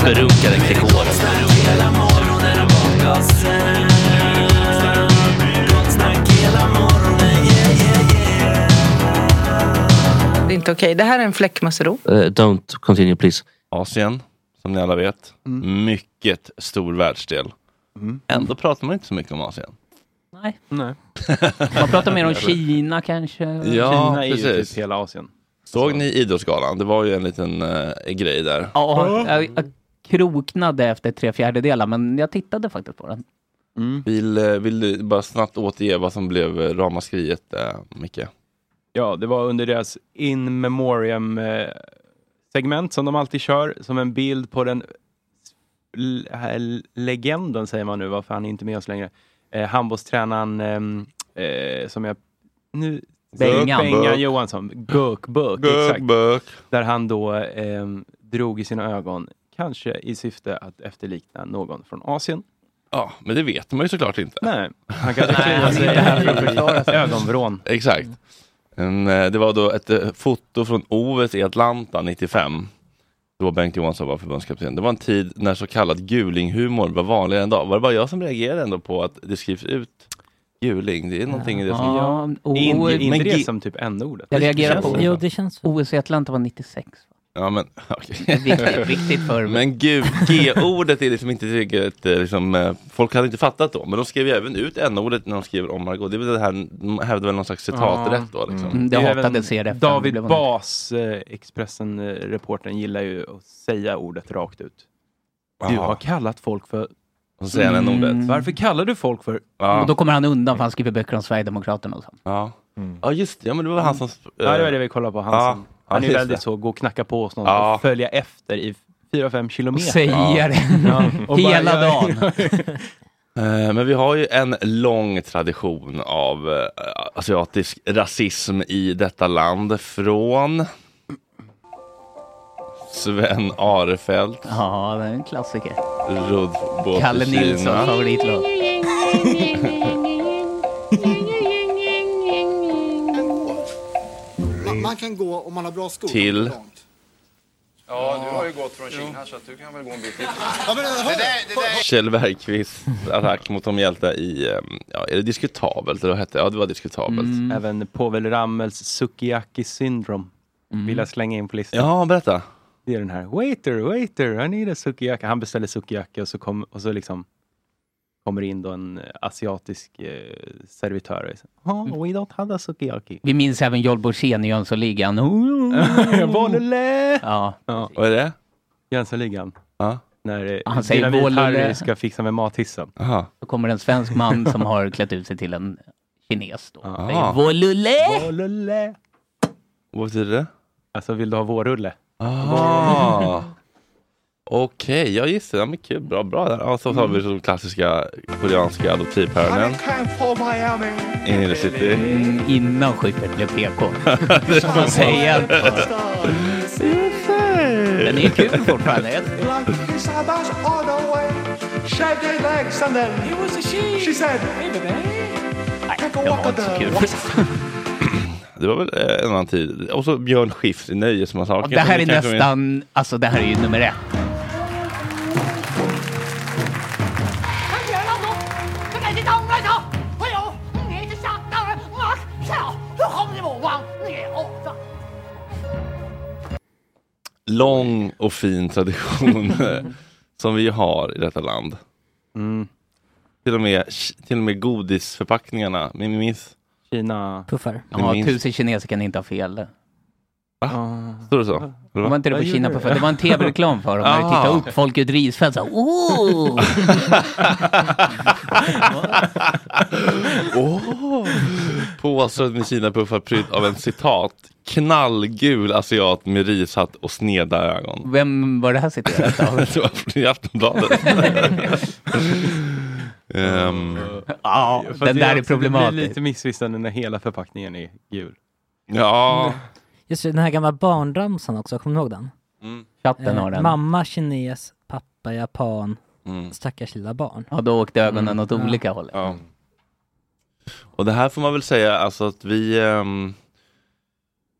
Superrunkaren Gregor. Det är inte okej. Det här är en fläckmussero. Uh, don't continue please. Asien, som ni alla vet. Mycket stor världsdel. Ändå pratar man inte så mycket om Asien. Nej. Nej. Man pratar mer om Kina kanske. Ja, Kina är ju precis. typ hela Asien. Såg ni Idrottsgalan? Det var ju en liten eh, grej där. Ja, jag, jag kroknade efter tre fjärdedelar men jag tittade faktiskt på den. Mm. Vill, eh, vill du bara snabbt återge vad som blev eh, ramaskriet, eh, Micke? Ja, det var under deras in memoriam eh, segment som de alltid kör, som en bild på den här legenden, säger man nu, varför han är inte med oss längre. Eh, handbollstränaren ehm, eh, som jag nu Bengan. Bengan. Johansson, Bök, exakt. bök. Där han då ehm, drog i sina ögon, kanske i syfte att efterlikna någon från Asien. Ja, men det vet man ju såklart inte. Nej, han kanske Nej, kliar sig i ögonvrån. Exakt. En, eh, det var då ett eh, foto från OS i Atlanta 95. Då Bengt Johansson var förbundskapten. Det var en tid när så kallad gulinghumor var vanligare än idag. Var det bara jag som reagerade ändå på att det skrivs ut guling? Det är någonting i det som... Ja, Är inte, är inte Men det som typ n-ordet? jag reagerar på Jo, det känns. OS i Atlanta var 96. Ja, men, okej. Viktigt, viktigt för Men gud, G-ordet är liksom inte tillräckligt, eh, liksom, eh, folk hade inte fattat då, men de skrev ju även ut N-ordet när de skrev om Margot. Det är väl det här, de hävdade väl någon slags citaträtt då liksom. Mm, det är hatade CRF. David Bas, eh, Expressen-reportern, gillar ju att säga ordet rakt ut. Du har kallat folk för... Och säger. Mm. Varför kallar du folk för... Ja. Och då kommer han undan för han skriver böcker om Sverigedemokraterna och så. Ja. ja, just det. Ja, men det var han som... Ja, det var det vi kollade på. Han, Ja. som, han är väldigt det. så, gå och knacka på hos någon Ja. och följa efter i 4-5 kilometer. Säga det. Ja, och bara- Hela ja, dagen. Eh, Men vi har ju en lång tradition av eh, asiatisk rasism i detta land från Sven Arefelt, Ja, det är en klassiker. Rudbåt Kalle Kina. favoritlåt. Man, kan gå om man har bra skor. Till- långt. Ja, du har ju gått från Kina så att du kan väl gå en bit till. Ja, men, hör, hör, Kjell Bergqvist attack mot Tom Hjälte i, eh, ja, är det diskutabelt? Eller vad hette det? Ja, det var diskutabelt. Mm. Även Povel Ramels Sukiyaki syndrom vill jag slänga in på listan. Ja, berätta. Det är den här Waiter, waiter, I need a sukiyaki. Han beställer sukiyaki och så, kom, och så liksom kommer in då en eh, asiatisk eh, servitör och säger oh, we don't have a sukiyaki. Vi minns även Joel Borssén i Jönssonligan. Vollele! Ja, Ja, Vad är det? Jönssonligan. Ja. När eh, Han säger Dynamit vollele. Harry ska fixa med mathissen. Aha. då kommer en svensk man som har klätt ut sig till en kines. Då. Ja. Säger! Vad betyder det? Alltså vill du ha vårrulle? Ah. Okej, ja just det. Ja, men kul. Bra, bra där. Ja, så har vi de klassiska koreanska adoptivpäronen. In i the city. Mm, innan Schyffert blev PK. Ska man säga. Den är kul fortfarande. Det var inte så kul. Det var väl eh, en annan tid. Och så Björn Skifs i Nöjesmassakern. Det här är nästan, alltså det här är ju nummer ett. Lång och fin tradition som vi har i detta land. Mm. Till och med, till och med godisförpackningarna. Min minns. Kina. Puffar. Ja, tusen kineser kan inte ha fel. Står det så? Eller Det va? var inte det på Kina på för Det var en tv-reklam för dem. När du Ah. tittade upp folk ur ett risfält. Så, här, oh! Åh! Påsen med Kina-puffar prydd av en citat. Knallgul asiat med rishatt och sneda ögon. Vem var det här citerat av? Det var från Aftonbladet. Ehm, Ja, den det där är också- Det problematisk. blir lite missvisande när hela förpackningen är gul. ja, Just det, den här gamla barnramsan också, kommer du ihåg den? Chatten har Eh, den. Mamma kines, pappa japan, Mm. stackars lilla barn. Ja, då åkte ögonen åt Ja. olika håll. ja. Och det här får man väl säga alltså att vi ehm,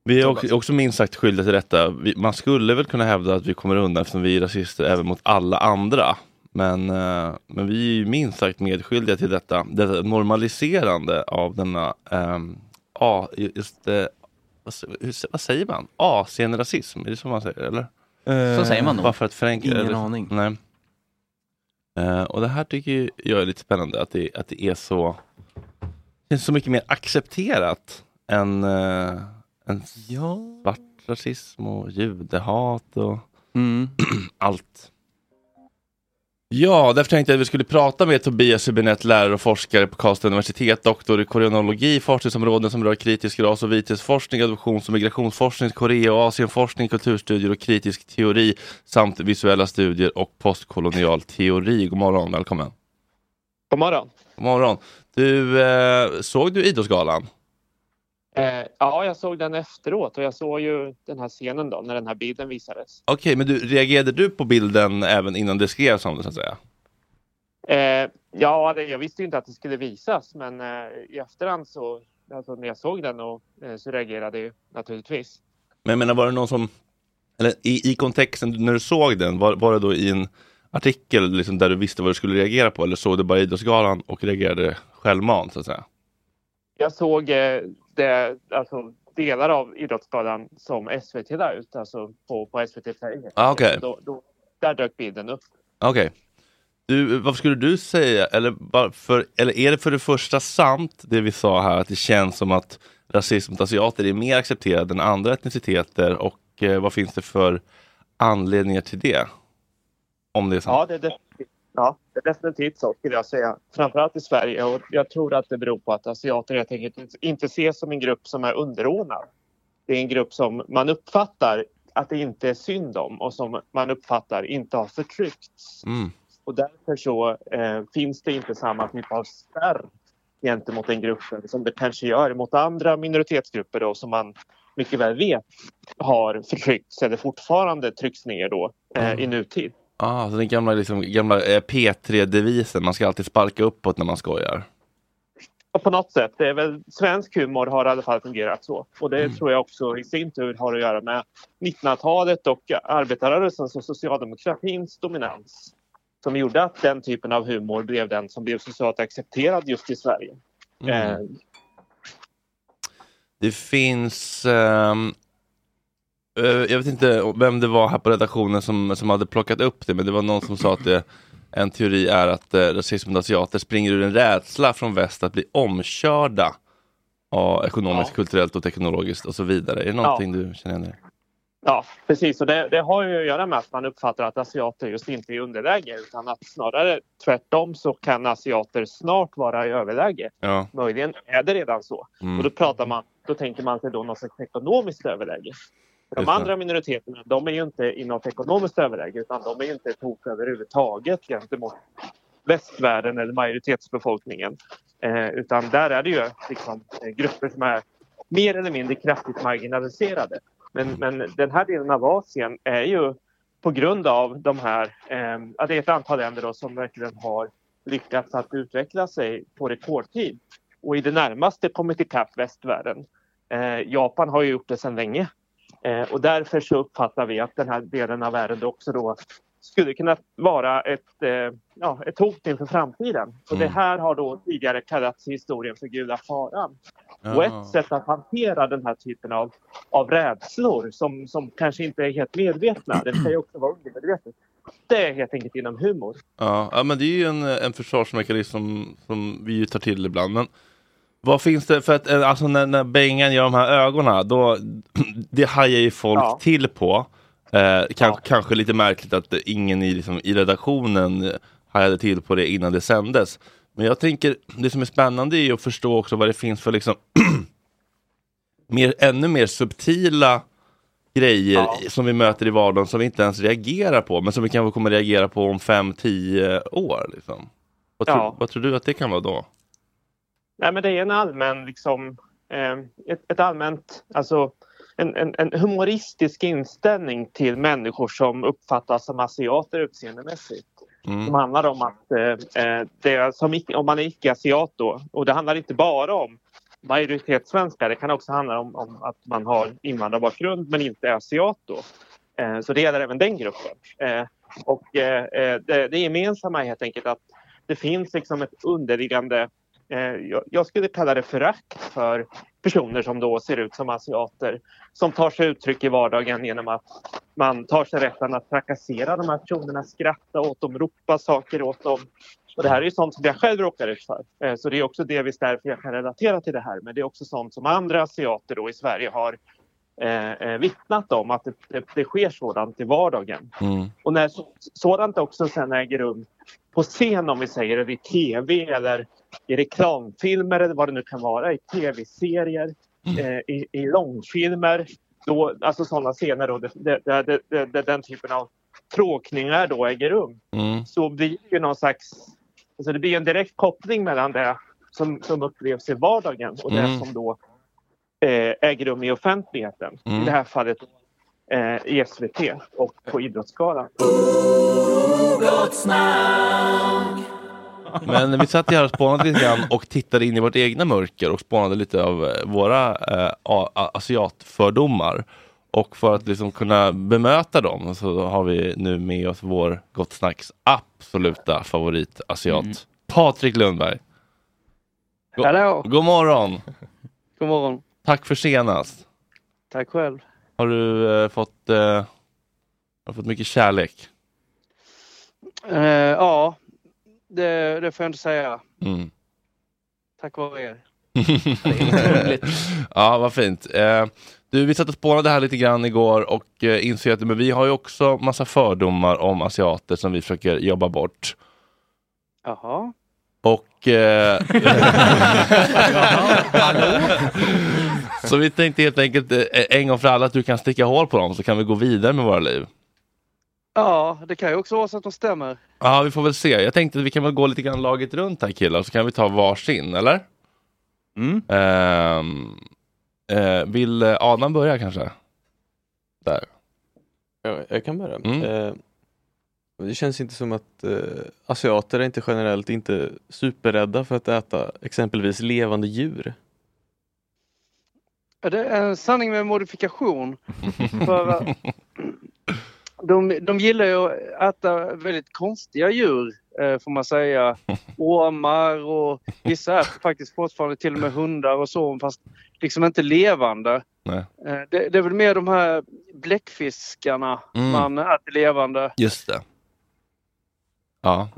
vi är också, också minst sagt skyldiga till detta. Vi, man skulle väl kunna hävda att vi kommer undan eftersom vi är rasister även mot alla andra. Men, eh, men vi är ju minst sagt medskyldiga till detta. Detta normaliserande av denna um, a, just, eh, vad, s- hur, vad säger man? Asienrasism, är det så man säger eller? Så säger man nog. Bara för att förenkla. Ingen eller? aning. Nej. Eh, och det här tycker jag är lite spännande, att det, att det är så det är så mycket mer accepterat än, uh, än Ja. svart rasism och judehat och Mm. allt. Ja, därför tänkte jag att vi skulle prata med Tobias Hübinette, lärare och forskare på Karlstad universitet, doktor i koreanologi, forskningsområden som rör kritisk ras och vitesforskning, adoptions och migrationsforskning, Korea och Asienforskning, kulturstudier och kritisk teori samt visuella studier och postkolonial teori. God morgon, välkommen! God morgon! God morgon! Du, eh, såg du Idrottsgalan? Eh, ja, jag såg den efteråt och jag såg ju den här scenen då när den här bilden visades. Okej, men du, reagerade du på bilden även innan det skrevs om det så att säga? Eh, ja, det, jag visste ju inte att det skulle visas men eh, i efterhand så, alltså när jag såg den och, eh, så reagerade jag ju naturligtvis. Men jag menar, var det någon som, eller i, i kontexten när du såg den, var, var det då i en artikel liksom, där du visste vad du skulle reagera på eller såg du bara Idrottsgalan och reagerade självmant så att säga? Jag såg eh, det, alltså, delar av Idrottsgalan som SVT la ut, alltså på, på SVT Play. Ah, okej. Då, då, där dök bilden upp. Okej. Du, vad skulle du säga, eller, varför, eller är det för det första sant det vi sa här att det känns som att rasism mot asiater är mer accepterad än andra etniciteter och eh, vad finns det för anledningar till det? Om det är sant. Ja, det definitivt, ja, det är definitivt så skulle jag säga. Framförallt i Sverige och jag tror att det beror på att asiater helt enkelt inte- ses som en grupp som är underordnad. Det är en grupp som man uppfattar att det inte är synd om och som man uppfattar inte har förtryckts. Mm. Och därför så eh, finns det inte samma typ av spärr gentemot den gruppen som det kanske gör mot andra minoritetsgrupper då, som man mycket väl vet har förtryckts eller fortfarande trycks ner då eh, i nutid. Ah, så den gamla, liksom, gamla eh, P3-devisen, man ska alltid sparka uppåt när man skojar. Och på något sätt, det är väl svensk humor har i alla fall fungerat så. Och det tror jag också i sin tur har att göra med 1900-talet och arbetarrörelsens och socialdemokratins dominans. Som gjorde att den typen av humor blev den som blev socialt accepterad just i Sverige. Mm. Eh, Det finns, eh, jag vet inte vem det var här på redaktionen som, som hade plockat upp det, men det var någon som sa att det, en teori är att eh, rasism mot asiater springer ur en rädsla från väst att bli omkörda ja, ekonomiskt, kulturellt och teknologiskt och så vidare. Är det någonting du känner igen dig? Ja, precis. Och det, det har ju att göra med att man uppfattar att asiater just inte är i underläge utan att snarare tvärtom så kan asiater snart vara i överläge. Ja. Möjligen är det redan så. Mm. Och då pratar man, då tänker man sig då något slags ekonomiskt överläge. De andra minoriteterna, de är ju inte i något ekonomiskt överläge utan de är inte ett hot överhuvudtaget gentemot västvärlden eller majoritetsbefolkningen. Eh, utan där är det ju liksom eh, grupper som är mer eller mindre kraftigt marginaliserade. Men, men den här delen av Asien är ju på grund av de här, eh, det är ett antal länder då som verkligen har lyckats att utveckla sig på rekordtid och i det närmaste kommit ikapp västvärlden. Eh, Japan har ju gjort det sedan länge eh, och därför så uppfattar vi att den här delen av världen också då skulle kunna vara ett, eh, ja, ett hot inför framtiden. Och det Mm. här har då tidigare kallats i historien för gula faran. Och Ja. ett sätt att hantera den här typen av, av rädslor som, som kanske inte är helt medvetna, det ska ju också vara undermedvetet, det är helt enkelt inom humor. Ja, ja, men det är ju en, en försvarsmekanism som, som vi tar till ibland. Men vad finns det för att, eh, alltså när, när Bengan gör de här ögonen, då, det hajar ju folk Ja. till på. Eh, kanske, kanske lite märkligt att ingen i, liksom, i redaktionen hajade till på det innan det sändes. Men jag tänker, det som är spännande är ju att förstå också vad det finns för liksom mer, ännu mer subtila grejer som vi möter i vardagen som vi inte ens reagerar på, men som vi kanske kommer reagera på om 5-10 år. Liksom. Vad, tror, Ja. vad tror du att det kan vara då? Nej, men det är en allmän, liksom, eh, ett, ett allmänt, alltså en, en, en humoristisk inställning till människor som uppfattas som asiater utseendemässigt. Mm. Som handlar om att eh, eh, det som, om man är icke-asiat då, och det handlar inte bara om majoritetssvenskar, det kan också handla om, om att man har invandrarbakgrund men inte är asiat då. Eh, så det gäller även den gruppen. Eh, och eh, eh, det, det gemensamma är helt enkelt att det finns liksom ett underliggande jag, jag skulle kalla det förakt för personer som då ser ut som asiater som tar sig uttryck i vardagen genom att man tar sig rätten att trakassera de här personerna, skratta åt dem, ropa saker åt dem. Och det här är ju sånt som jag själv råkar ut för. Eh, Så det är också delvis därför jag kan relatera till det här. Men det är också sånt som andra asiater då i Sverige har eh, eh, vittnat om att det, det, det sker sådant i vardagen. Mm. Och när så, sådant också sen äger rum på scen om vi säger det, i tv eller i reklamfilmer eller vad det nu kan vara, i tv-serier, eh, i, i långfilmer. Då, alltså sådana scener då, där, där, där, där den typen av tråkningar då äger rum. Mm. Så blir det ju någon slags, alltså det blir en direkt koppling mellan det som, som upplevs i vardagen och Mm. det som då eh, äger rum i offentligheten. Mm. I det här fallet eh, i SVT och på Idrottsgalan. Men vi satt ju här och spånade lite grann och tittade in i vårt egna mörker och spånade lite av eh, våra eh, asiatfördomar. Och för att liksom kunna bemöta dem så har vi nu med oss vår Gott Snacks absoluta favoritasiat. Mm. Patrik Lundberg. Go- Hallå. God morgon! God morgon. Tack för senast. Tack själv. Har du eh, fått, eh, har du fått mycket kärlek? Eh, ja, det, det får jag inte säga. Mm. Tack vare er. ja, vad fint. Eh, du, vi satt och spånade här lite grann igår och eh, insåg att men vi har ju också massa fördomar om asiater som vi försöker jobba bort. Jaha. Och... Eh, så vi tänkte helt enkelt eh, en gång för alla att du kan sticka hål på dem så kan vi gå vidare med våra liv. Ja, det kan ju också vara så att de stämmer. Ja, vi får väl se. Jag tänkte att vi kan väl gå lite grann laget runt här killar, så kan vi ta varsin, eller? Mm. Ehm, eh, vill Adam börja kanske? Där. Ja, jag kan börja. Mm. Eh, det känns inte som att eh, asiater är inte generellt inte superrädda för att äta exempelvis levande djur. Ja, Det är en sanning med modifikation. För de, de gillar ju att äta väldigt konstiga djur eh, får man säga. Ormar och vissa är faktiskt fortfarande till och med hundar och så fast liksom inte levande. Eh, Det, det är väl mer de här bläckfiskarna Mm. man äter levande. Just det. Ja,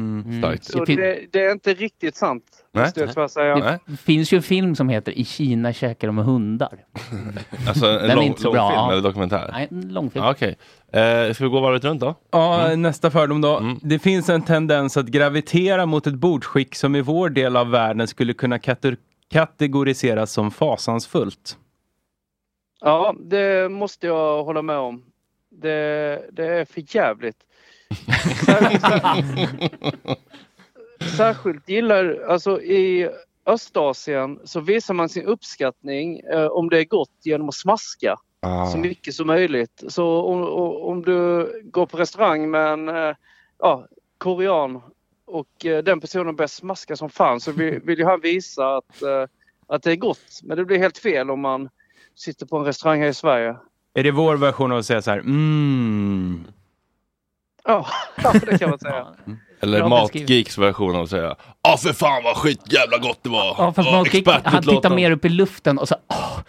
starkt. Så Det det, det är inte riktigt sant. Nej. jag tyvärr säga. Det finns ju en film som heter I Kina käkar de med hundar. Alltså en Den är lång, inte så lång bra. film eller dokumentär? Nej, en långfilm. Ja, Okej. Eh, ska vi gå varvet runt då? Ja, nästa fördom då. Det finns en tendens att gravitera mot ett bordskick som i vår del av världen skulle kunna kater- kategoriseras som fasansfullt. Ja, det måste jag hålla med om. Det, det är för jävligt. Särskilt gillar, alltså i Östasien så visar man sin uppskattning eh, om det är gott genom att smaska Ah. så mycket som möjligt. Så om, om- om du går på restaurang med en eh, ja, korean och eh, den personen börjar smaska som fan så vill, vill ju han visa att, eh, att det är gott. Men det blir helt fel om man sitter på en restaurang här i Sverige. Är det vår version av att säga så här, mm. Ja, det kan man säga. Eller Matgeeks version av att säga Ja för fan vad skit jävla gott det var! Ja, fast Åh, Matgeek, han expertutlåtande." tittar mer upp i luften och så... åh.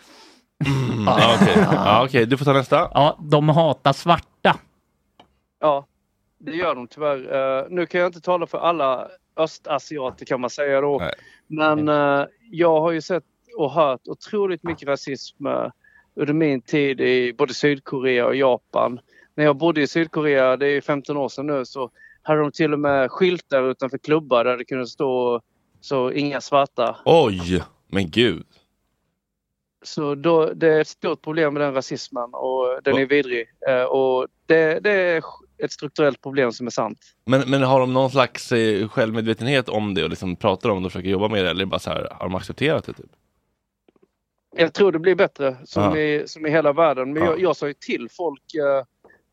Ja, okej. Ja, okej. Du får ta nästa. Ja, de hatar svarta. Ja, det gör de tyvärr. Eh, nu kan jag inte tala för alla östasiater kan man säga då. Men eh, jag har ju sett och hört otroligt mycket rasism eh, under min tid i både Sydkorea och Japan. När jag bodde i Sydkorea, det är 15 år sedan nu, så hade de till och med skyltar utanför klubbar där det kunde stå så inga svarta. Oj, men gud. Så då, det är ett stort problem med den rasismen och den är vidrig. Eh, Och det, det är ett strukturellt problem som är sant. Men, men har de någon slags eh, självmedvetenhet om det och liksom pratar om det och försöker jobba med det eller bara så här, har de accepterat det? Typ? Jag tror det blir bättre som, Ja. i, som i hela världen. Men Ja. jag, jag sa ju till folk eh,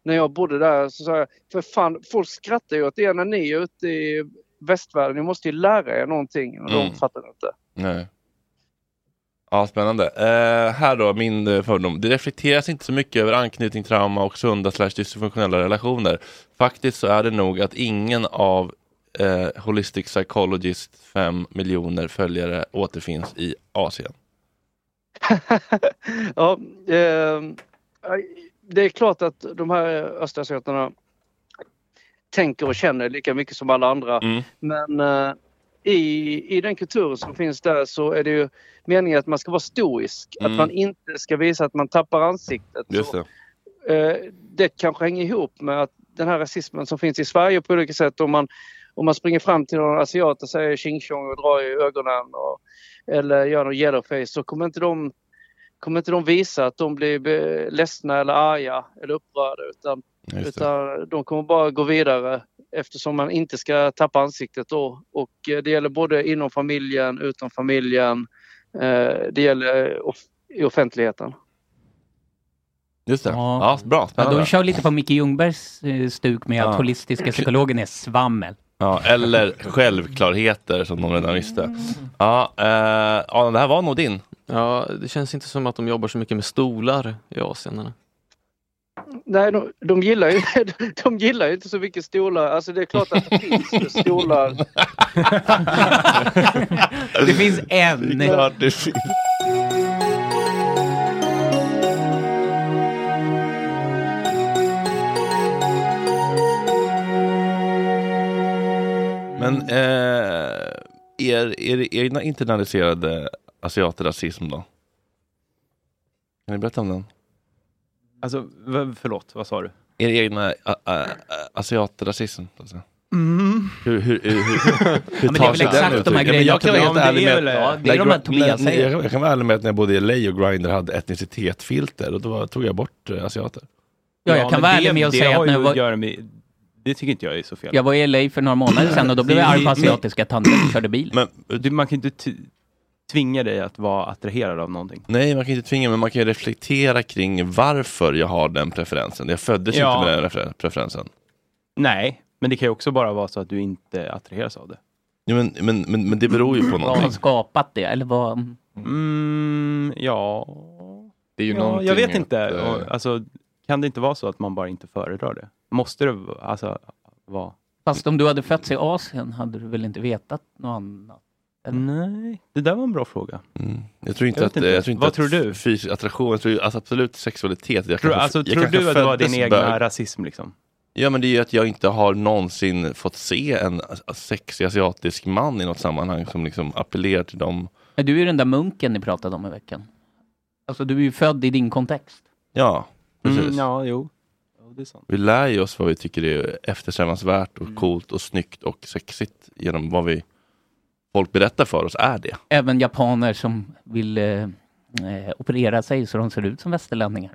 när jag bodde där, så sa jag, för fan, folk skrattar ju åt er när ni är ute i västvärlden. Ni måste ju lära er någonting. Och Mm. de fattar inte. Nej. Ja, spännande. Eh, här då, min eh, fördom. Det reflekteras inte så mycket över anknytning, trauma och sunda slash dysfunktionella relationer. Faktiskt så är det nog att ingen av eh, Holistic Psychologist 5 miljoner följare återfinns i Asien. ja, eh, det är klart att de här östasiaterna tänker och känner lika mycket som alla andra. Mm. Men eh, i, i den kulturen som finns där så är det ju meningen att man ska vara stoisk. Mm. Att man inte ska visa att man tappar ansiktet. Just Så, det. eh, det kanske hänger ihop med att den här rasismen som finns i Sverige på olika sätt. Om man, om man springer fram till någon asiat och säger tjing och drar i ögonen och, eller gör någon yellowface så kommer inte de kommer inte de visa att de blir ledsna eller arga eller upprörda utan, utan de kommer bara gå vidare eftersom man inte ska tappa ansiktet då. Och eh, det gäller både inom familjen, utom familjen. Eh, det gäller i offentligheten. Just det. Ja, bra. Ja, de kör lite på Micke Ljungbergs eh, stuk med Ja. att holistiska psykologen är svammel. Ja, eller självklarheter som de redan visste. Ja, eh, Adam, det här var nog din. Ja, det känns inte som att de jobbar så mycket med stolar i Asien. eller? Nej, de, de, gillar ju, de gillar ju inte så mycket stolar. Alltså det är klart att det finns stolar. Det finns en. Det är klart det finns. Men eh, er, er egna internaliserade asiatrasism då? Kan ni berätta om den? Alltså, v- förlåt, vad sa du? Er egna ä, ä, asiatrasism? Alltså. Mm. Hur, hur, hur, hur, hur men det är tar väl sig exakt den de här grejerna Jag kan vara helt ärlig det är med väl- ja, det är när de här Gra- Tobias när- säger. jag, kan vara ärlig med att när jag bodde i LA och Grindr hade etnicitetsfilter och då var- tog jag bort eh, asiater. Ja, jag kan men vara ärlig med att det säga har att när ju jag var- att göra med, Det tycker inte jag är så fel. Jag var i LA för några månader sedan och då blev jag arg på asiatiska tanter som körde bil. Men, du, man kan inte tvinga dig att vara attraherad av någonting. Nej, man kan inte tvinga, men man kan ju reflektera kring varför jag har den preferensen. Jag föddes Ja. inte med den refer- preferensen. Nej, men det kan ju också bara vara så att du inte attraheras av det. Ja, men, men, men, men det beror ju på Vad har någonting. skapat det? Eller vad... Mm, ja... Det är ju ja, någonting Jag vet att, inte. eh, Och, Alltså, kan det inte vara så att man bara inte föredrar det? Måste det alltså, vara... Fast om du hade fötts i Asien hade du väl inte vetat något annat? Nej, det där var en bra fråga. Mm. Jag tror inte Jag att, inte. jag tror inte Vad att tror du? fysisk attraktion, jag tror alltså absolut sexualitet. Jag Tror, kanske- alltså, jag tror kanske du att det var din egna rasism liksom? Ja men det är ju att jag inte har någonsin fått se en sexig asiatisk man i något sammanhang som liksom appellerar till dem. Men du är ju den där munken ni pratade om i veckan. Alltså du är ju född i din kontext. Ja, precis. Mm, ja, jo. Ja, det är sant. Vi lär ju oss vad vi tycker är eftersträvansvärt Mm. och coolt och snyggt och sexigt genom vad vi folk berättar för oss är det. Även japaner som vill eh, eh, operera sig så de ser ut som västerlänningar.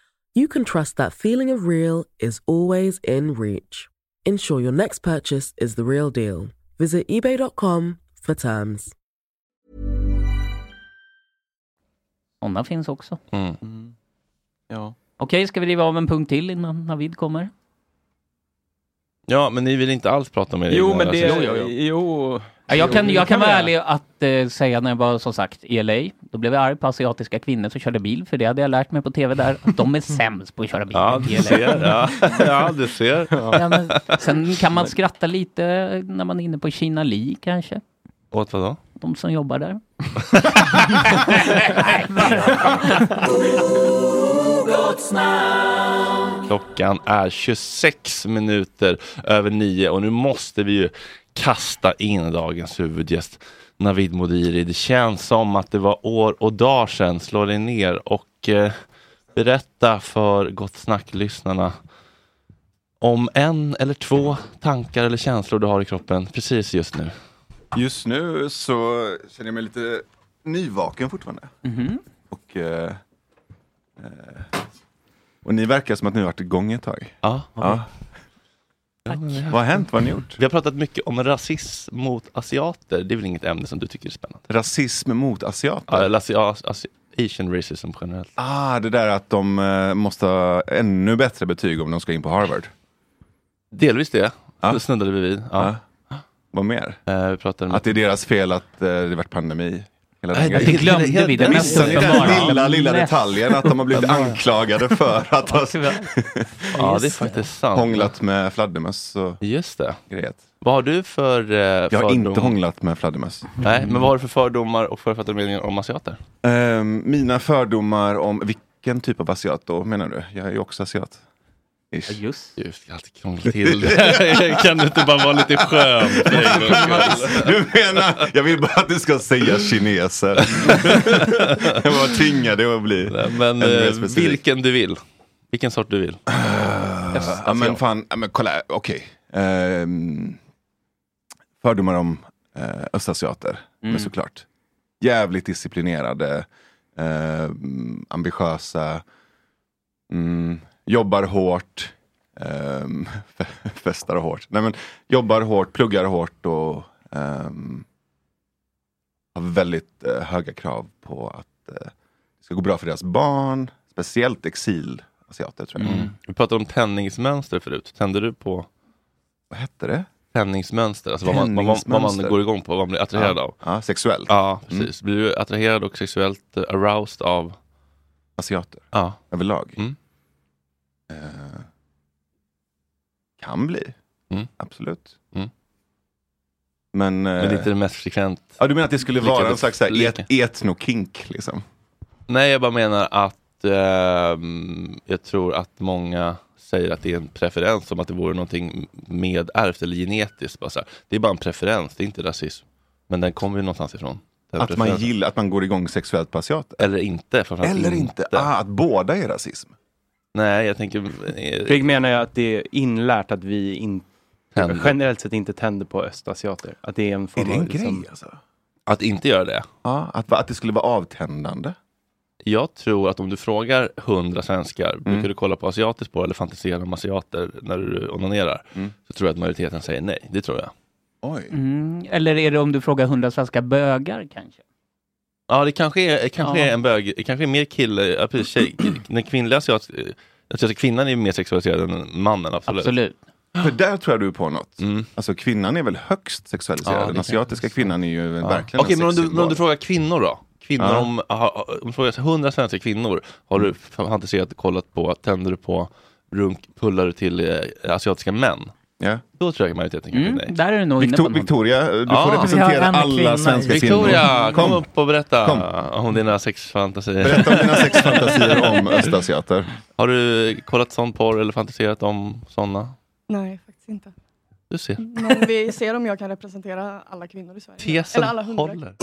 you can trust that feeling of real is always in reach. Ensure your next purchase is the real deal. Visit eBay.com for terms. Sådana finns också. Mm. Ja. Okej, ska vi riva av en punkt till innan Navid kommer? Ja, men ni vill inte alls prata med er Jo, men det... rasister. Jo, Ja, jag kan, jag kan vara ärlig att eh, säga när jag var som sagt i LA, då blev jag arg på asiatiska kvinnor som körde bil, för det hade jag lärt mig på TV där, att de är sämst på att köra bil Ja, i du LA. ser. Ja, ja du ser. Ja, men, sen kan man skratta lite när man är inne på Kina Li kanske. Åt vad då? De som jobbar där. Klockan är 26 minuter över nio och nu måste vi ju kasta in dagens huvudgäst Navid Modiri. Det känns som att det var år och dagar sedan. Slå dig ner och eh, berätta för Gott Snack-lyssnarna om en eller två tankar eller känslor du har i kroppen precis just nu. Just nu så känner jag mig lite nyvaken fortfarande. Mhm. Och, eh, eh, och ni verkar som att ni har varit igång ett tag. Ja. ja. Vad har hänt? Vad har ni gjort? Vi har pratat mycket om rasism mot asiater. Det är väl inget ämne som du tycker är spännande? Rasism mot asiater? Ja, asi- asi- Asian racism generellt. Ah, det där att de eh, måste ha ännu bättre betyg om de ska in på Harvard. Delvis det. Ja. Det snuddade vi vid. Ja. Vad mer? Eh, vi pratade Att det är deras fel att eh, det varit pandemi. Hela Nej, den det glömde vi, det Missade ni den lilla, lilla detaljen att de har blivit anklagade för att ha Ja, det är faktiskt sant. hånglat med fladdermöss Just det. grejer. Vad har du för eh, Jag har fördom- inte hånglat med fladdermöss. Nej, men vad har du för fördomar och författade meningar om asiater? Ehm, mina fördomar om vilken typ av asiat då menar du? Jag är ju också asiat. Ish. Just. Just, jag har alltid krånglat till det. kan du inte bara vara lite skön? Du menar, jag vill bara att du ska säga kineser. jag var tvingad att bli Nej, Men eh, vilken du vill. Vilken sort du vill. Ja men fan, ja, men kolla, okej. Ehm, fördomar om uh, östasiater, Mm. men såklart. Jävligt disciplinerade, ehm, ambitiösa, mm, jobbar hårt, um, festar hårt. Nej men jobbar hårt, pluggar hårt och ehm, har väldigt eh, höga krav på att eh, det ska gå bra för deras barn, speciellt exilasiater tror jag. Mm. Vi pratade om tändningsmönster förut. Tänder du på Vad hette det? tändningsmönster? Alltså vad man, vad, man, vad man Tändningsmönster. går igång på, vad man blir attraherad ja. av. Ja, sexuellt. Ja, precis. Blir du attraherad och sexuellt eh, aroused av Asiater Ja. överlag. Mm. Eh, kan bli, Mm. absolut. Mm. Men, eh, Men det är inte det mest frekvent. ja, du menar att det skulle vara en slags et, etnokink liksom? Nej, jag bara menar att ehm, jag tror att många säger att det är en preferens, som att det vore någonting medärvt eller genetiskt. Bara så här. Det är bara en preferens, det är inte rasism. Men den kommer ju någonstans ifrån. den Att man gillar, att man går igång sexuellt på asiater? Eller inte. Eller inte? Ah, att båda är rasism? Nej, jag tänker... eh, Fredrik menar jag att det är inlärt att vi inte Tänder. generellt sett inte tänder på östasiater. Att det är en form Är det en av, liksom- grej alltså? Att inte göra det? Ja, att, att det skulle vara avtändande? Jag tror att om du frågar hundra svenskar, Mm. brukar du kolla på asiatiskt på eller fantisera om asiater när du onanerar? Mm. Så tror jag att majoriteten säger nej, det tror jag. Oj. Mm. Eller är det om du frågar hundra svenska bögar kanske? Ja, det kanske är, kanske Ja. är en bög, kanske är mer kille, ja, precis, tjej, den kvinnliga asiat, alltså kvinnan är mer sexualiserad än mannen, absolut. Absolut. För där tror jag du är på något. Mm. Alltså kvinnan är väl högst sexualiserad? Ja, Den asiatiska jag kvinnan är ju Ja. verkligen Okej, en men om du, men om du frågar kvinnor då? Kvinnor Ja. om, om du frågar 100 svenska kvinnor, har du fantiserat och kollat på, tänder du på, runk, pullar du till eh, asiatiska män? Ja. Då tror jag majoriteten kanske Mm, nej. där är du nog inne Victor, på något. Victoria, du Ja. får representera alla kvinna. svenska Victoria, kvinnor. kom upp och berätta Kom. om dina sexfantasier. Berätta om dina sexfantasier om östasiater. Har du kollat sån porr eller fantiserat om såna? Nej, faktiskt inte. Du ser. Men vi ser om jag kan representera alla kvinnor i Sverige. Tesen Eller alla hundra. håller.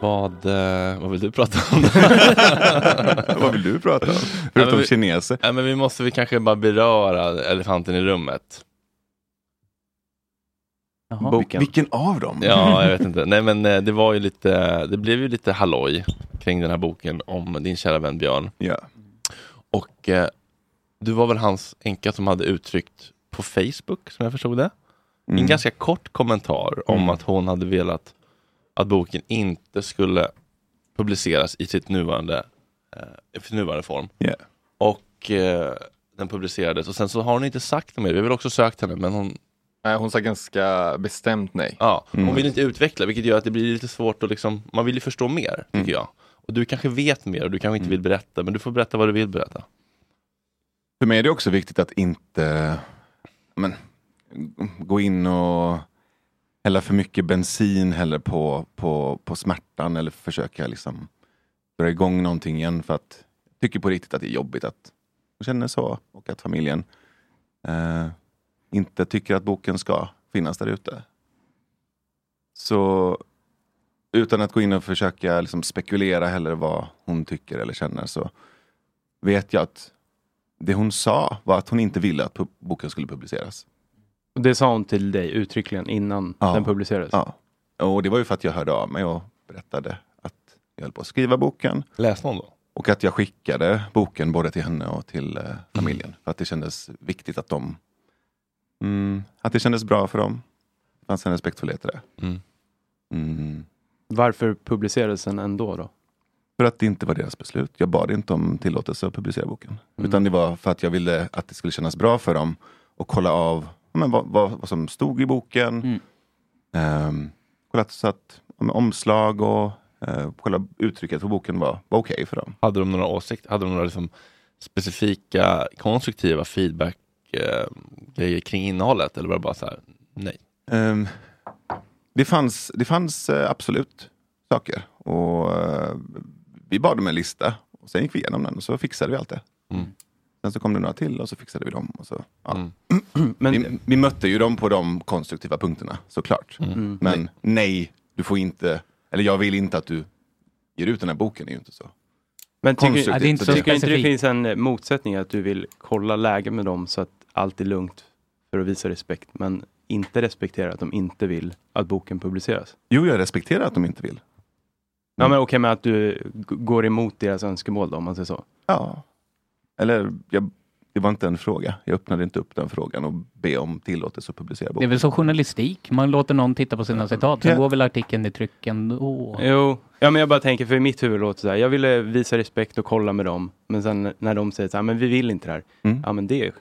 Vad, eh, vad vill du prata om? Vad vill du prata om? Nej, Förutom men vi- kineser. Nej, men vi måste vi kanske bara beröra elefanten i rummet. Jaha. Boken. Vilken av dem? Ja, jag vet inte. Nej, men eh, det var ju lite, det blev ju lite halloj kring den här boken om din kära vän Björn. Ja. Och eh, du var väl hans änka som hade uttryckt på Facebook, som jag förstod det, Mm. en ganska kort kommentar om att hon hade velat att boken inte skulle publiceras i sitt nuvarande, eh, i sin nuvarande form. Ja. Och eh, den publicerades och sen så har hon inte sagt det mer. Vi har väl också sökt henne men hon Nej, hon sa ganska bestämt nej. Ja, Mm. hon vill inte utveckla vilket gör att det blir lite svårt att liksom, man vill ju förstå mer tycker Mm. jag. Och du kanske vet mer och du kanske inte vill berätta, men du får berätta vad du vill berätta. För mig är det också viktigt att inte men, gå in och hälla för mycket bensin heller på, på, på smärtan eller försöka liksom dra igång någonting igen för att jag tycker på riktigt att det är jobbigt att hon känner så och att familjen eh, inte tycker att boken ska finnas där ute. Så utan att gå in och försöka liksom spekulera heller vad hon tycker eller känner så vet jag att det hon sa var att hon inte ville att boken skulle publiceras. Och det sa hon till dig uttryckligen innan Ja. den publicerades? Ja. Och det var ju för att jag hörde av mig och berättade att jag höll på att skriva boken. Läste hon då? Och att jag skickade boken både till henne och till eh, familjen. För att det kändes viktigt att de... Mm, att det kändes bra för dem. Det fanns en respektfullhet i det. Mm. Mm. Varför publicerades den ändå då? För att det inte var deras beslut. Jag bad inte om tillåtelse att publicera boken. Mm. Utan det var för att jag ville att det skulle kännas bra för dem. Och kolla av men, vad, vad, vad som stod i boken. Mm. Ehm, kolla så att men, omslag och uh, själva uttrycket på boken var, var okej för dem. Hade de några åsikter, hade de några liksom specifika konstruktiva feedback grejer kring innehållet eller var det bara så här, nej? Ehm, det fanns, det fanns eh, absolut saker. Och eh, vi bad om en lista. Och sen gick vi igenom den och så fixade vi allt det. Mm. Sen så kom det några till och så fixade vi dem. Och så, ja. Men- vi, vi mötte ju dem på de konstruktiva punkterna såklart. Mm. Men nej, du får inte, eller jag vill inte att du ger ut den här boken, det är ju inte så. Men tycker, Konstruktivt, ja, det inte så tycker inte det finns en eh, motsättning att du vill kolla läge med dem så att allt är lugnt för att visa respekt, men inte respektera att de inte vill att boken publiceras? Jo, jag respekterar att de inte vill. Ja, men okej, men att du går emot deras önskemål då, om man säger så? Ja. Eller, jag, det var inte en fråga. Jag öppnade inte upp den frågan och be om tillåtelse att publicera Det är boken. väl så journalistik, man låter någon titta på sina citat, sen Ja. går väl artikeln i tryck ändå. Jo, ja, men jag bara tänker, för i mitt huvud låter det så här, jag ville visa respekt och kolla med dem, men sen när de säger så här, men vi vill inte det här, Mm. ja men det,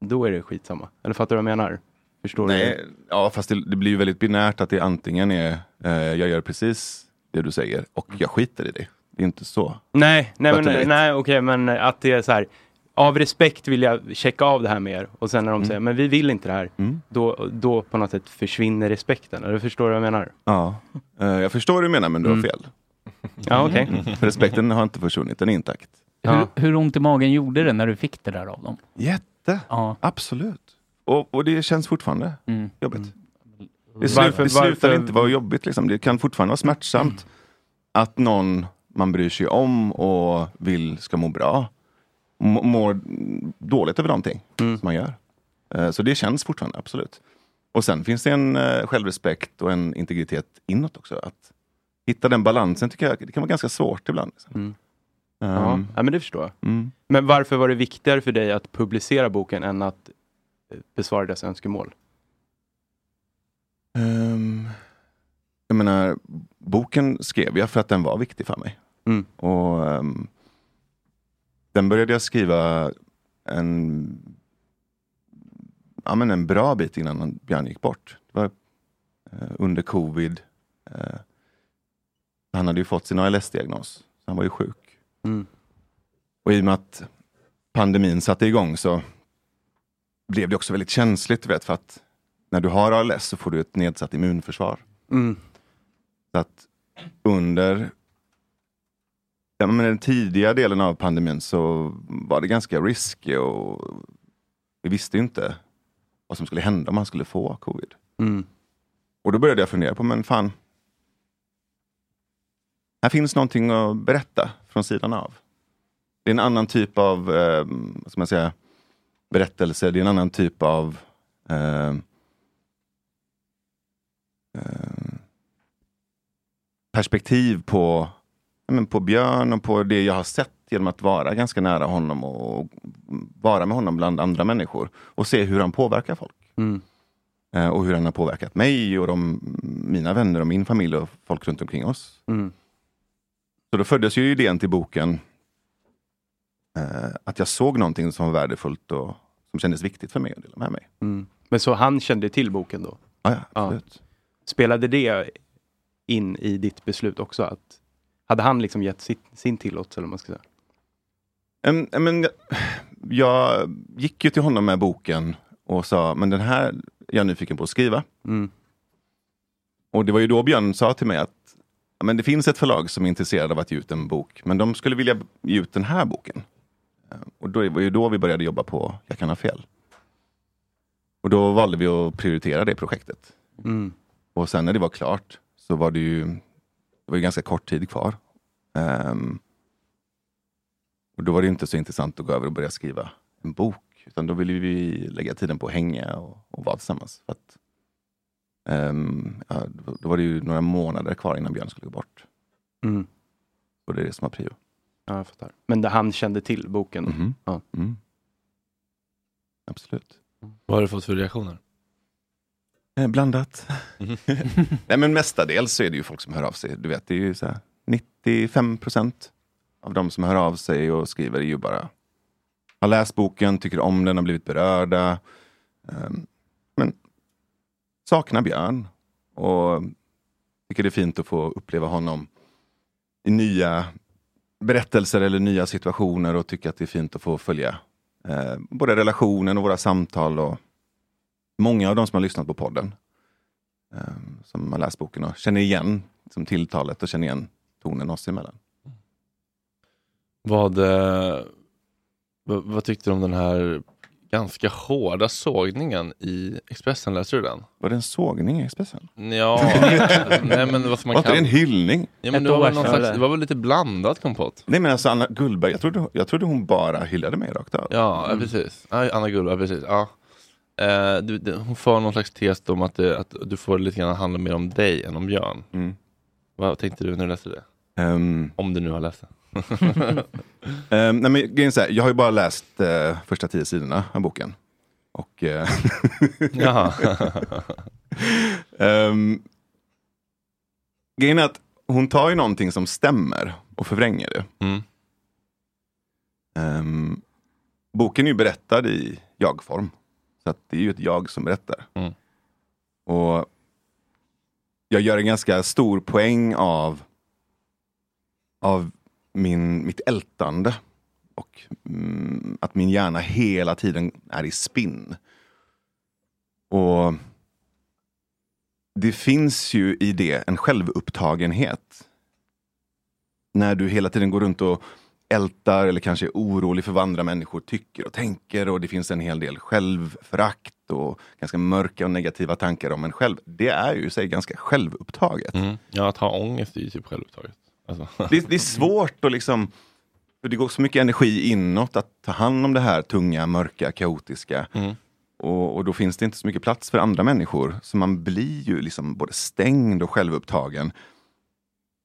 då är det skitsamma. Eller fattar du vad jag menar? Förstår Nej, du? ja, fast det, det blir ju väldigt binärt att det antingen är eh, jag gör precis det du säger och jag skiter i det. Det är inte så. Nej, nej, men, nej okej, men att det är så här, av respekt vill jag checka av det här med er och sen när de säger, men vi vill inte det här, Mm. då, då på något sätt försvinner respekten. Eller förstår du vad jag menar? Ja. Eh, jag förstår vad du menar men du har Mm. fel. Ja, okej. Mm. För Respekten har inte försvunnit, den är intakt. Hur, hur ont i magen gjorde det när du fick det där av dem? Jätte, Ja. absolut. Och, och det känns fortfarande Mm. jobbigt. Det, Varför- slut, det slutar varför- inte vara jobbigt. Liksom. Det kan fortfarande vara smärtsamt att någon man bryr sig om och vill ska må bra må- mår dåligt över någonting som man gör. Eh, Så det känns fortfarande, absolut. Och sen finns det en eh, självrespekt och en integritet inåt också. Att hitta den balansen tycker jag det kan vara ganska svårt ibland. Liksom. Mm. Ja, Um, ja, men det förstår jag. mm. Men varför var det viktigare för dig att publicera boken än att eh, besvara deras önskemål? Ehm, jag menar, boken skrev jag för att den var viktig för mig. Mm. Och ehm, Den började jag skriva en, ja, men en bra bit innan Björn gick bort. Det var eh, under covid. Eh, han hade ju fått sin ALS-diagnos. Han var ju sjuk. Mm. Och i och med att pandemin satte igång så blev det också väldigt känsligt. Vet, för att när du har ALS så får du ett nedsatt immunförsvar. Mm. Så att under ja, men den tidiga delen av pandemin så var det ganska risky och vi visste inte vad som skulle hända om man skulle få covid. Mm. Och då började jag fundera på, men fan. Här finns någonting att berätta från sidan av. Det är en annan typ av, eh, ska man säga, berättelse. Det är en annan typ av eh, eh, perspektiv på, men på Björn och på det jag har sett genom att vara ganska nära honom och vara med honom bland andra människor och se hur han påverkar folk. Mm. Eh, och hur han har påverkat mig och de, mina vänner och min familj och folk runt omkring oss. Mm. Så då föddes ju idén till boken eh, att jag såg någonting som var värdefullt och som kändes viktigt för mig att dela med mig. Mm. Men så han kände till boken då? Ja, ja absolut. Spelade det in i ditt beslut också? Att, hade han liksom gett sitt, sin tillåtelse? Eller man ska säga? Em, em, men, jag- gick ju till honom med boken och sa, men den här är jag nyfiken på att skriva. Mm. Och det var ju då Björn sa till mig att men det finns ett förlag som är intresserade av att ge ut en bok, men de skulle vilja ge ut den här boken. Och då var ju då vi började jobba på Jag kan ha fel. Och då valde vi att prioritera det projektet. Mm. Och sen när det var klart så var det ju, var ju ganska kort tid kvar. Ehm, och då var det inte så intressant att gå över och börja skriva en bok. Utan då ville vi lägga tiden på att hänga och, och vara tillsammans. För att, ehm, ja, då, var det ju några månader kvar innan Björn skulle gå bort. Mm. Och det är det som var prio. Ja, jag fattar. Men det, han kände till boken? Mhm. Ja. Mm. Absolut. Vad har du fått för reaktioner? Eh, blandat. Mhm. Nej men mestadels så är det ju folk som hör av sig. Du vet, det är ju så här 95 procent av de som hör av sig och skriver är ju bara har läst boken, tycker om den, har blivit berörda. Ehm, men saknar Björn och tycker det är fint att få uppleva honom i nya berättelser eller nya situationer och tycker att det är fint att få följa eh, både relationen och våra samtal och många av de som har lyssnat på podden eh, som har läst boken och känner igen som tilltalet och känner igen tonen oss emellan. Vad, eh, vad, tyckte du om den här ganska hårda sågningen i Expressen? Läste du den? Var det en sågning i Expressen? Ja, nej men vad som man Var inte kan... det en hyllning? Ja, men det, var väl någon slags, det var väl lite blandat kompott? Nej men alltså Anna Gullberg, jag trodde, jag trodde hon bara hyllade mig rakt av. Ja, ja, precis. Ja, Anna Gullberg, precis. Ja. Eh, du, det, hon för någon slags tes om att, det, att du får lite grann handla mer om dig än om Björn. Mm. Vad tänkte du när du läste det? Ehm. Om du nu har läst det. Ehm, nej, men, så här, jag har ju bara läst eh, första tio sidorna av boken. Och, eh, Jaha. Ehm, grejen är att hon tar ju någonting som stämmer och förvränger det. Mm. Ehm, boken är ju berättad i jag-form. Så att det är ju ett jag som berättar. Mm. Och jag gör en ganska stor poäng av, av min, mitt ältande. Och mm, att min hjärna hela tiden är i spinn. Och det finns ju i det en självupptagenhet. När du hela tiden går runt och ältar eller kanske är orolig för vad andra människor tycker och tänker och det finns en hel del självförakt och ganska mörka och negativa tankar om en själv. Det är ju i sig ganska självupptaget. Mm. Ja, att ha ångest är ju typ självupptaget. Alltså. Det, det är svårt att liksom, för det går så mycket energi inåt att ta hand om det här tunga, mörka, kaotiska. Mm. Och, och då finns det inte så mycket plats för andra människor. Så man blir ju liksom både stängd och självupptagen.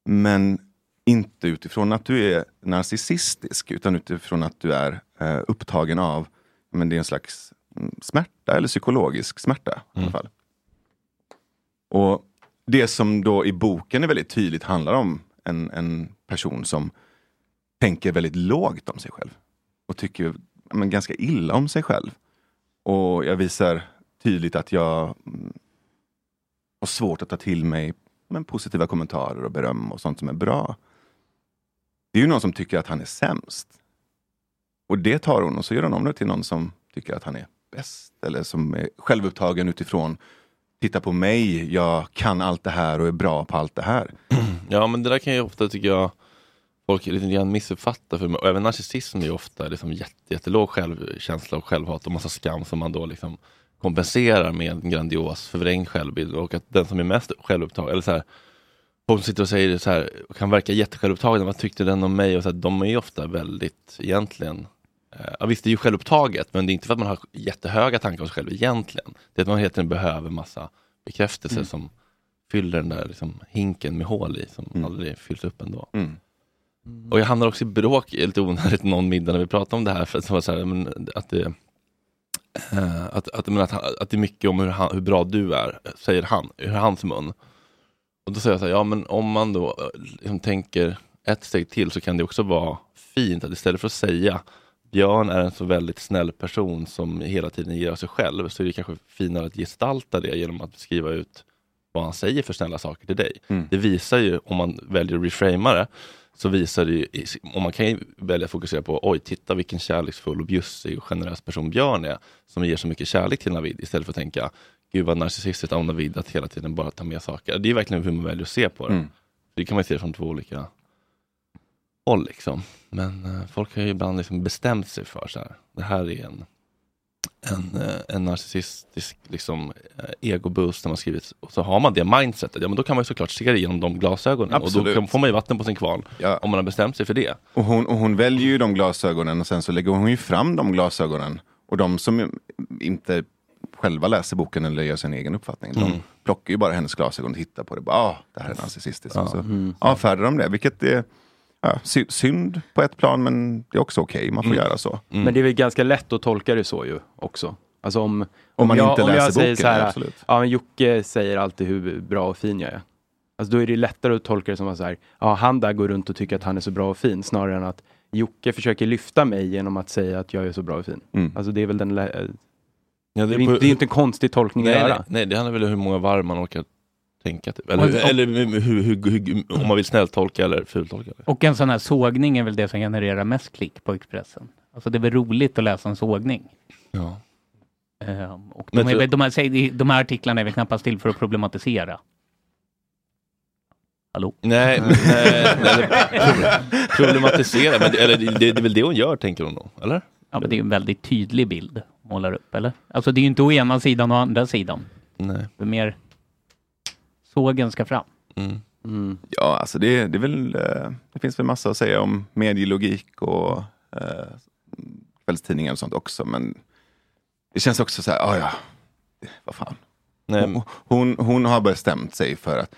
Men inte utifrån att du är narcissistisk, utan utifrån att du är eh, upptagen av, men det är en slags mm, smärta eller psykologisk smärta i alla fall. Och det som då i boken är väldigt tydligt handlar om en, en person som tänker väldigt lågt om sig själv. Och tycker men, ganska illa om sig själv. Och jag visar tydligt att jag mm, har svårt att ta till mig men, positiva kommentarer och beröm och sånt som är bra. Det är ju någon som tycker att han är sämst. Och det tar hon och så gör hon om det till någon som tycker att han är bäst. Eller som är självupptagen utifrån Titta på mig, jag kan allt det här och är bra på allt det här. Ja, men det där kan ju ofta, tycker jag, folk lite grann missuppfatta. För, och även narcissism är ju ofta liksom jätte, jättelåg självkänsla och självhat och massa skam som man då liksom kompenserar med en grandios förvrängd självbild. Och att den som är mest självupptagen, eller så här, som sitter och säger så här, kan verka jättesjälvupptagna, vad tyckte den om mig? Och så här, de är ju ofta väldigt, egentligen, eh, ja, visst det är ju självupptaget, men det är inte för att man har jättehöga tankar om sig själv egentligen. Det är att man hela tiden behöver massa bekräftelse Mm. som fyller den där liksom, hinken med hål i, som aldrig fylls upp ändå. Mm. Och jag hamnar också i bråk lite onödigt någon middag när vi pratar om det här, för att, så här, men, att det eh, att, att, men att, att det är mycket om hur, han, hur bra du är, säger han, ur hans mun. Och då säger jag så här, ja men om man då eh, liksom tänker ett steg till så kan det också vara fint att istället för att säga Björn är en så väldigt snäll person som hela tiden ger av sig själv så är det kanske finare att gestalta det genom att skriva ut vad han säger för snälla saker till dig. Mm. Det visar ju, om man väljer att reframa det, så visar det ju, om man kan ju välja att fokusera på, oj, titta vilken kärleksfull och bjussig och generös person Björn är, som ger så mycket kärlek till Navid, istället för att tänka, gud vad narcissistiskt av Navid att hela tiden bara ta med saker. Det är verkligen hur man väljer att se på det. Mm. Det kan man ju se från två olika håll liksom. Men eh, folk har ju ibland liksom bestämt sig för så här. Det här är en, en, eh, en narcissistisk liksom, eh, egoboost när man skrivit. Och så har man det mindsetet, ja men då kan man ju såklart se det genom de glasögonen. Och då Absolut. kan, får man ju vatten på sin kvarn. Om man har bestämt sig för det. Och hon, och hon väljer ju de glasögonen och sen så lägger hon ju fram de glasögonen. Och de som inte själva läser boken eller gör sin egen uppfattning, Mm. de plockar ju bara hennes glasögon och tittar på det. Bara, ah, det här är narcissistiskt. Ja. Så Mm. avfärdar de det, vilket är ja, sy- synd på ett plan, men det är också okej, man får Mm. göra så. Men det är väl ganska lätt att tolka det så ju också. Alltså om, Om man jag, inte om jag läser säger boken, så här, ja, absolut. ja men Jocke säger alltid hur bra och fin jag är. Alltså då är det lättare att tolka det som att så här, ja han där går runt och tycker att han är så bra och fin, snarare än att Jocke försöker lyfta mig genom att säga att jag är så bra och fin. Mm. Alltså det är väl den, Ja, det, är inte, det är inte en konstig tolkning nej, att nej, göra. nej, det handlar väl om hur många varv man orkar tänka. Typ. Eller, Och- eller hur, hur, hur, om man vill snälltolka eller fultolka. Och en sån här sågning är väl det som genererar mest klick på Expressen. Alltså det är väl roligt att läsa en sågning. Ja. Ehm, och de, är, de, här, de här artiklarna är väl knappast till för att problematisera. Hallå? Nej, nej, nej problematisera, men det, eller, det, det är väl det hon gör tänker hon då? Eller? Ja, men det är en väldigt tydlig bild målar upp, eller? Alltså det är ju inte å ena sidan och å andra sidan. Nej. Det är mer sågen ska fram. Mm. Ja, alltså det, det är väl, eh, det finns väl massa att säga om medielogik och eh, kvällstidningar och sånt också, men det känns också så här, ah, ja, vad fan. Nej. Hon, hon, hon har bestämt sig för att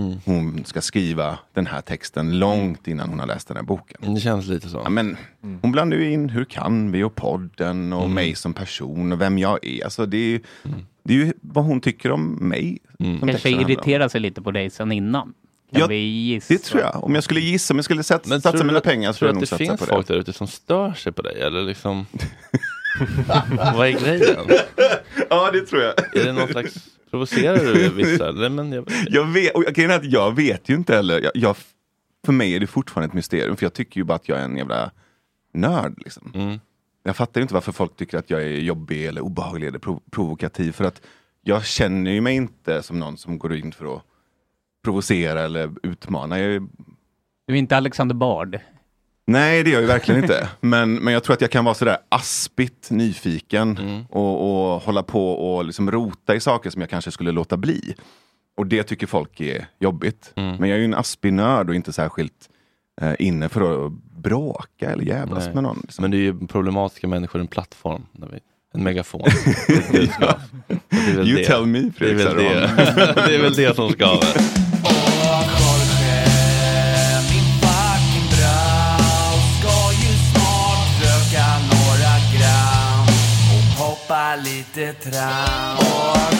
Mm. hon ska skriva den här texten långt innan hon har läst den här boken. Det känns lite så. Ja, men hon blandar ju in hur kan vi och podden och Mm. mig som person och vem jag är. Alltså det, är ju, det är ju vad hon tycker om mig. som Kanske texten handlar om. irritera sig lite på dig sen innan. Kan Ja, vi gissa? Det tror jag. Om jag skulle gissa, om jag skulle sätta, Men satsa tror du mina att- pengar så tror skulle du jag att nog det satsa finns på folk det. där ute som stör sig på dig? Eller liksom... Vad är grejen? Ja, det tror jag. Är det någon slags... Provocerar du vissa? Nej, men jag... Jag vet, och grejen är att jag vet ju inte heller. Jag, jag, för mig är det fortfarande ett mysterium, för jag tycker ju bara att jag är en jävla nörd. Liksom. Mm. Jag fattar ju inte varför folk tycker att jag är jobbig eller obehaglig eller prov- provokativ. För att jag känner ju mig inte som någon som går in för att provocera eller utmana. Jag är, Du är inte Alexander Bard. Nej, det är jag verkligen inte. Men, men jag tror att jag kan vara sådär aspigt nyfiken Mm. och, och hålla på och liksom rota i saker som jag kanske skulle låta bli. Och det tycker folk är jobbigt. Mm. Men jag är ju en aspig nörd och inte särskilt eh, inne för att bråka eller jävlas Nej. med någon. Liksom. Men det är ju problematiska människor, en plattform. En megafon. Det är väl You det. tell me, det är, Fredrik väl det. Saruman. det är väl det som skaver. lite trams.